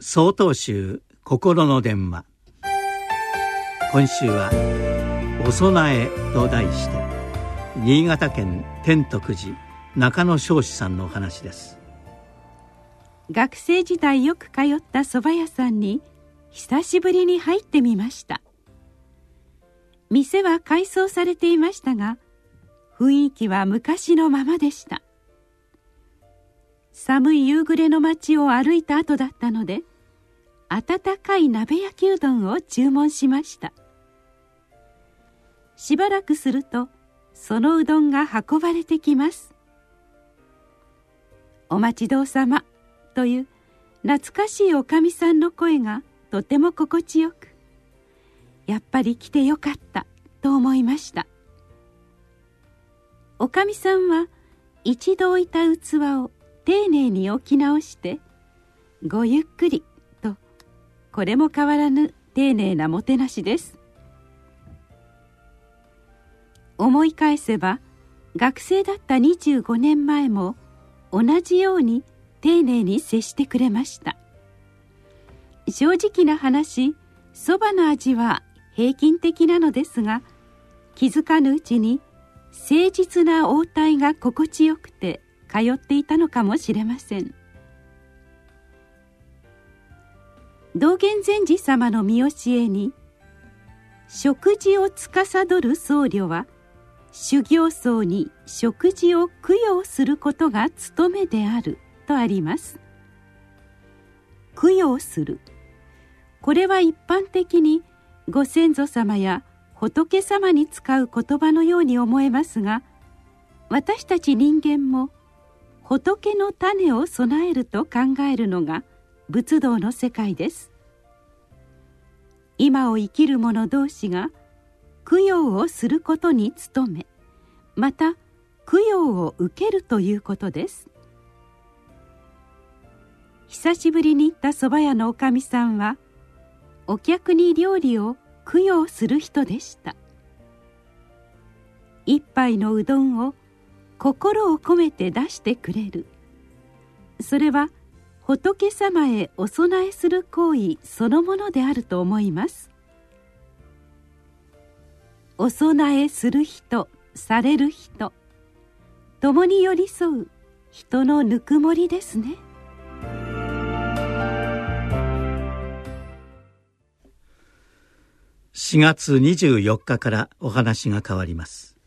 総統集心の電話。今週は「お供え」と題して新潟県天徳寺中野彰子さんのお話です。学生時代よく通った蕎麦屋さんに久しぶりに入ってみました。店は改装されていましたが雰囲気は昔のままでした。寒い夕暮れの街を歩いた後だったので温かい鍋焼きうどんを注文しました。しばらくするとそのうどんが運ばれてきます。お待ちどうさまという懐かしいおかみさんの声がとても心地よくやっぱり来てよかったと思いました。おかみさんは一度置いた器を丁寧に置き直して「ごゆっくり」とこれも変わらぬ丁寧なもてなしです。思い返せば学生だった25年前も同じように丁寧に接してくれました。正直な話そばの味は平均的なのですが気づかぬうちに誠実な応対が心地よくて通っていたのかもしれません。道元禅師様の見教えに食事を司る僧侶は修行僧に食事を供養することが務めであるとあります。供養する。これは一般的にご先祖様や仏様に使う言葉のように思えますが私たち人間も仏の種を備えると考えるのが仏道の世界です。今を生きる者同士が供養をすることに努めまた供養を受けるということです。久しぶりに行った蕎麦屋のおかみさんはお客に料理を供養する人でした。一杯のうどんを心を込めて出してくれる。それは仏様へお供えする行為そのものであると思います。お供えする人される人共に寄り添う人のぬくもりですね。4月24日からお話が変わります。